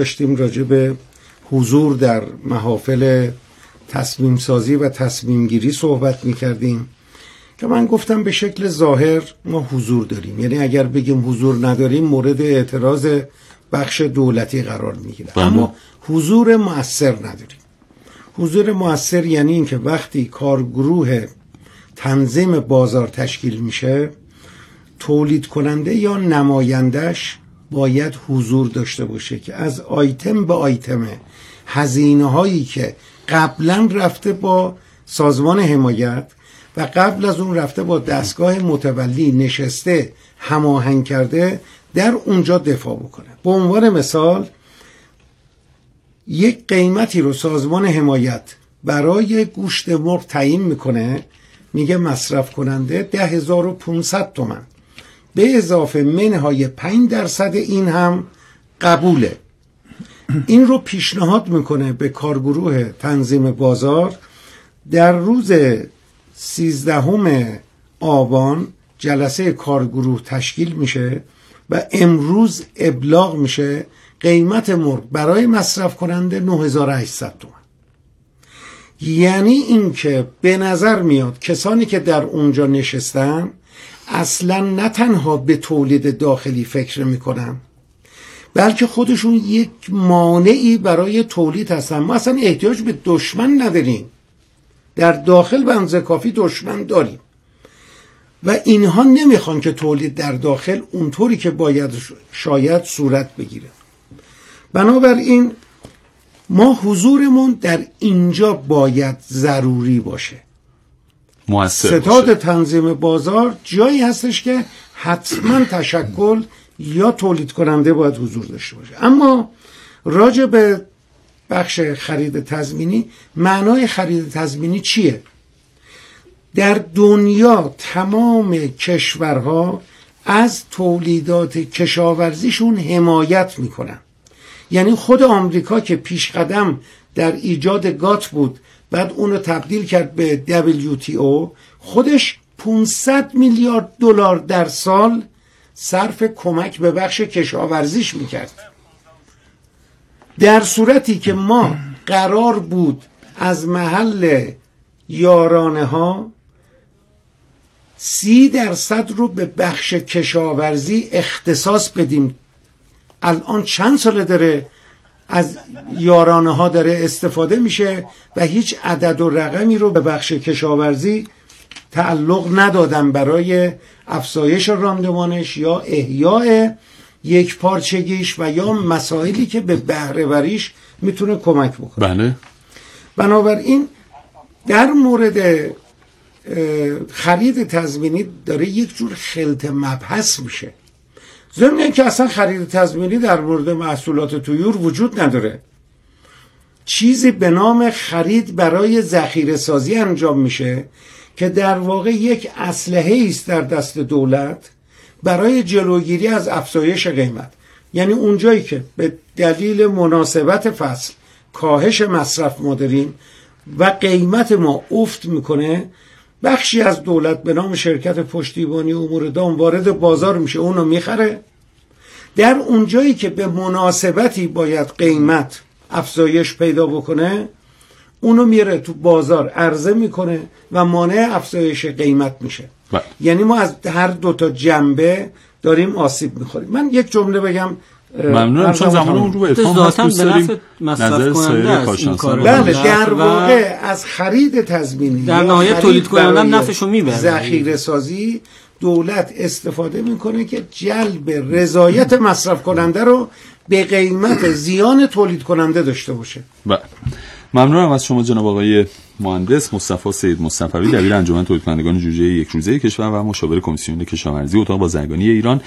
داشتیم راجع به حضور در محافل تصمیم سازی و تصمیم گیری صحبت می کردیم که من گفتم به شکل ظاهر ما حضور داریم. یعنی اگر بگیم حضور نداریم مورد اعتراض بخش دولتی قرار می‌گیره بله. اما حضور مؤثر نداریم. حضور مؤثر یعنی اینکه وقتی کارگروه تنظیم بازار تشکیل میشه تولید کننده یا نمایندش باید حضور داشته باشه که از آیتم به آیتم. هزینه هایی که قبلا رفته با سازمان حمایت و قبل از اون رفته با دستگاه متولی نشسته هماهنگ کرده در اونجا دفاع بکنه. به عنوان مثال یک قیمتی رو سازمان حمایت برای گوشت مرغ تعیین می‌کنه میگه مصرف کننده ده هزار و پونصد تومن. به اضافه منهای پنج درصد این هم قبوله. این رو پیشنهاد می‌کنه به کارگروه تنظیم بازار در روز سیزدهم آبان جلسه کارگروه تشکیل میشه و امروز ابلاغ میشه قیمت مرغ برای مصرف کننده 9800 تومن یعنی اینکه به نظر میاد کسانی که در اونجا نشستن اصلا نه تنها به تولید داخلی فکر می‌کنن بلکه خودشون یک مانعی برای تولید هستن. ما اصلا احتیاج به دشمن نداریم. در داخل بنزه کافی دشمن داریم. و اینها نمی‌خوان که تولید در داخل اونطوری که باید شاید صورت بگیره. بنابراین ما حضورمون در اینجا باید ضروری باشه. ستاد باشه. تنظیم بازار جایی هستش که حتما تشکل یا تولید کننده باید حضور داشته باشه. اما راجع به بخش خرید تضمینی معنای خرید تضمینی چیه؟ در دنیا تمام کشورها از تولیدات کشاورزیشون حمایت می‌کنن. یعنی خود آمریکا که پیش قدم در ایجاد گات بود بعد اون رو تبدیل کرد به WTO خودش 500 میلیارد دلار در سال صرف کمک به بخش کشاورزیش می‌کرد. در صورتی که ما قرار بود از محل یارانه ها سی درصد رو به بخش کشاورزی اختصاص بدیم الان چند ساله داره از یارانه ها داره استفاده میشه و هیچ عدد و رقمی رو به بخش کشاورزی تعلق ندادن برای افزایش راندمانش یا احیاء یک پارچگیش و یا مسائلی که به بهرهوریش می‌تونه کمک بکنه. بله. بنابراین در مورد خرید تضمینی داره یک جور خلط مبحث میشه. ضمن اینکه اصلا خرید تضمینی در مورد محصولات تویور وجود نداره. چیزی به نام خرید برای ذخیره سازی انجام میشه که در واقع یک اسلحه است در دست دولت برای جلوگیری از افزایش قیمت. یعنی اونجایی که به دلیل مناسبت فصل کاهش مصرف ما داریم و قیمت ما افت می‌کنه بخشی از دولت به نام شرکت پشتیبانی امور دام وارد بازار میشه اونو می‌خره. در اونجایی که به مناسبتی باید قیمت افزایش پیدا بکنه اونو میره تو بازار عرضه می‌کنه و مانع افزایش قیمت میشه. بله. یعنی ما از هر دو تا جنبه داریم آسیب می‌خوریم. من یک جمله بگم ممنونم چون زمان. اون رو به اتمام هست دوست داریم نظر سایر کارشناسان بله. در واقع از خرید تضمینی در نهایت تولید کننده نفعشو می‌بره. ذخیره سازی دولت استفاده می‌کنه که جلب رضایت مصرف کننده رو به قیمت زیان تولید کننده داشته باشه بله ممنونم از شما جناب آقای مهندس مصطفی سید مصطفی دبیر انجمن تولید کنندگان جوجه یک روزه کشور و مشاور کمیسیون کشاورزی اتاق بازرگانی ایران